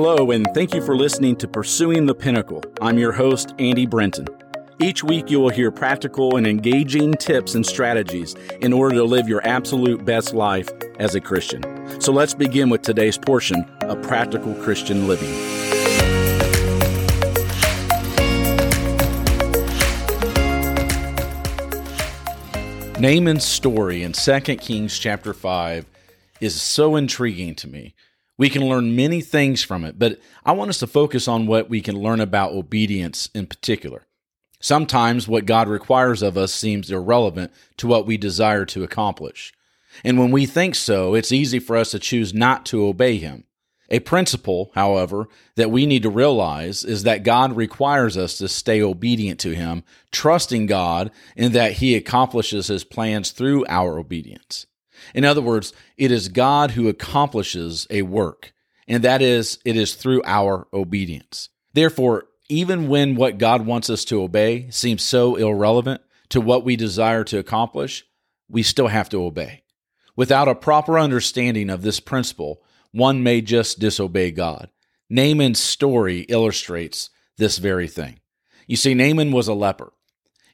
Hello, and thank you for listening to Pursuing the Pinnacle. I'm your host, Andy Brenton. Each week, you will hear practical and engaging tips and strategies in order to live your absolute best life as a Christian. So let's begin with today's portion of Practical Christian Living. Naaman's story in 2 Kings chapter 5 is so intriguing to me. We can learn many things from it, but I want us to focus on what we can learn about obedience in particular. Sometimes what God requires of us seems irrelevant to what we desire to accomplish. And when we think so, it's easy for us to choose not to obey Him. A principle, however, that we need to realize is that God requires us to stay obedient to Him, trusting God in that He accomplishes His plans through our obedience. In other words, it is God who accomplishes a work, and that is, it is through our obedience. Therefore, even when what God wants us to obey seems so irrelevant to what we desire to accomplish, we still have to obey. Without a proper understanding of this principle, one may just disobey God. Naaman's story illustrates this very thing. You see, Naaman was a leper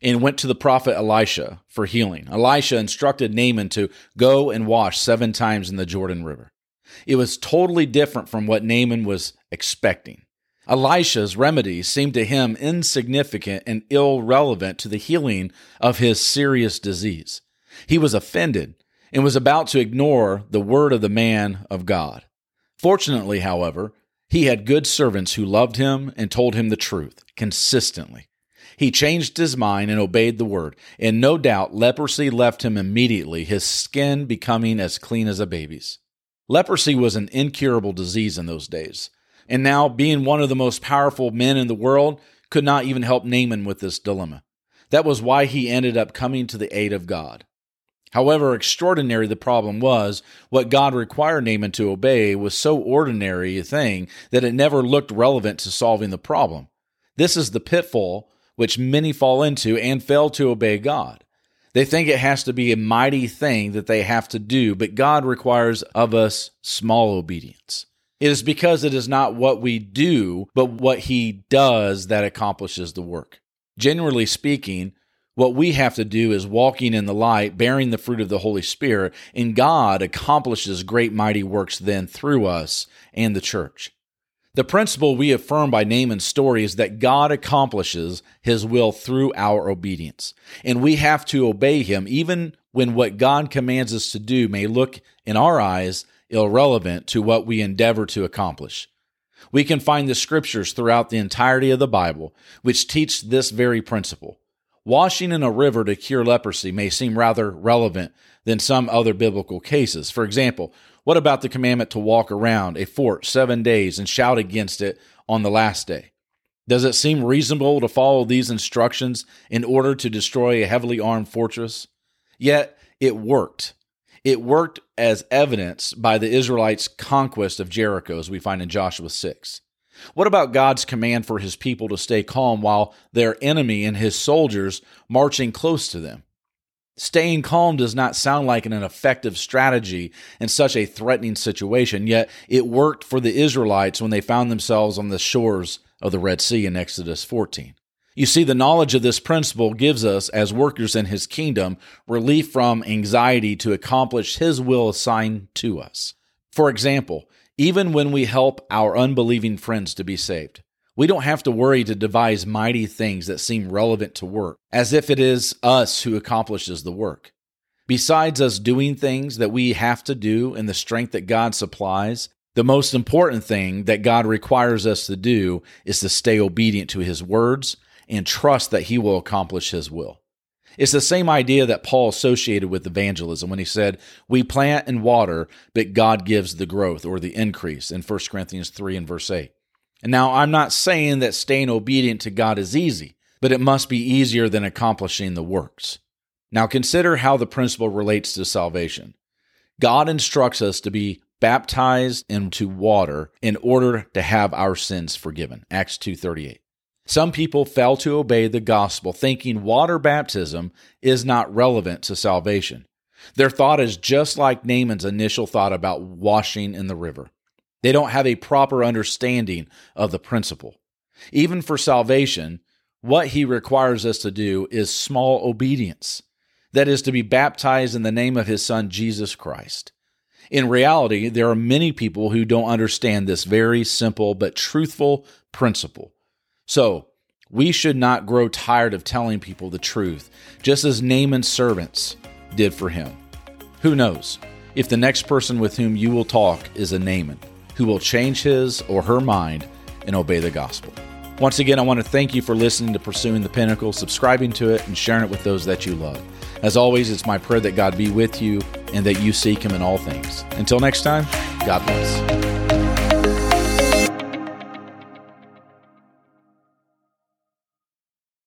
and went to the prophet Elisha for healing. Elisha instructed Naaman to go and wash seven times in the Jordan River. It was totally different from what Naaman was expecting. Elisha's remedy seemed to him insignificant and irrelevant to the healing of his serious disease. He was offended and was about to ignore the word of the man of God. Fortunately, however, he had good servants who loved him and told him the truth consistently. He changed his mind and obeyed the word, and no doubt leprosy left him immediately, his skin becoming as clean as a baby's. Leprosy was an incurable disease in those days, and now, being one of the most powerful men in the world, could not even help Naaman with this dilemma. That was why he ended up coming to the aid of God. However extraordinary the problem was, what God required Naaman to obey was so ordinary a thing that it never looked relevant to solving the problem. This is the pitfall which many fall into and fail to obey God. They think it has to be a mighty thing that they have to do, but God requires of us small obedience. It is because it is not what we do, but what He does that accomplishes the work. Generally speaking, what we have to do is walking in the light, bearing the fruit of the Holy Spirit, and God accomplishes great mighty works then through us and the church. The principle we affirm by Naaman story is that God accomplishes his will through our obedience. And we have to obey him even when what God commands us to do may look, in our eyes, irrelevant to what we endeavor to accomplish. We can find the scriptures throughout the entirety of the Bible which teach this very principle. Washing in a river to cure leprosy may seem rather relevant than some other biblical cases. For example, what about the commandment to walk around a fort seven days and shout against it on the last day? Does it seem reasonable to follow these instructions in order to destroy a heavily armed fortress? Yet it worked. It worked as evidenced by the Israelites' conquest of Jericho, as we find in Joshua 6. What about God's command for his people to stay calm while their enemy and his soldiers marching close to them? Staying calm does not sound like an effective strategy in such a threatening situation, yet it worked for the Israelites when they found themselves on the shores of the Red Sea in Exodus 14. You see, the knowledge of this principle gives us, as workers in His kingdom, relief from anxiety to accomplish His will assigned to us. For example, even when we help our unbelieving friends to be saved, we don't have to worry to devise mighty things that seem relevant to work, as if it is us who accomplishes the work. Besides us doing things that we have to do in the strength that God supplies, the most important thing that God requires us to do is to stay obedient to His words and trust that He will accomplish His will. It's the same idea that Paul associated with evangelism when he said, We plant and water, but God gives the growth or the increase in 1 Corinthians 3 and verse 8. And now I'm not saying that staying obedient to God is easy, but it must be easier than accomplishing the works. Now consider how the principle relates to salvation. God instructs us to be baptized into water in order to have our sins forgiven. Acts 2:38. Some people fail to obey the gospel thinking water baptism is not relevant to salvation. Their thought is just like Naaman's initial thought about washing in the river. They don't have a proper understanding of the principle. Even for salvation, what he requires us to do is small obedience. That is to be baptized in the name of his son, Jesus Christ. In reality, there are many people who don't understand this very simple but truthful principle. So, we should not grow tired of telling people the truth, just as Naaman's servants did for him. Who knows if the next person with whom you will talk is a Naaman who will change his or her mind and obey the gospel. Once again, I want to thank you for listening to Pursuing the Pinnacle, subscribing to it, and sharing it with those that you love. As always, it's my prayer that God be with you and that you seek Him in all things. Until next time, God bless.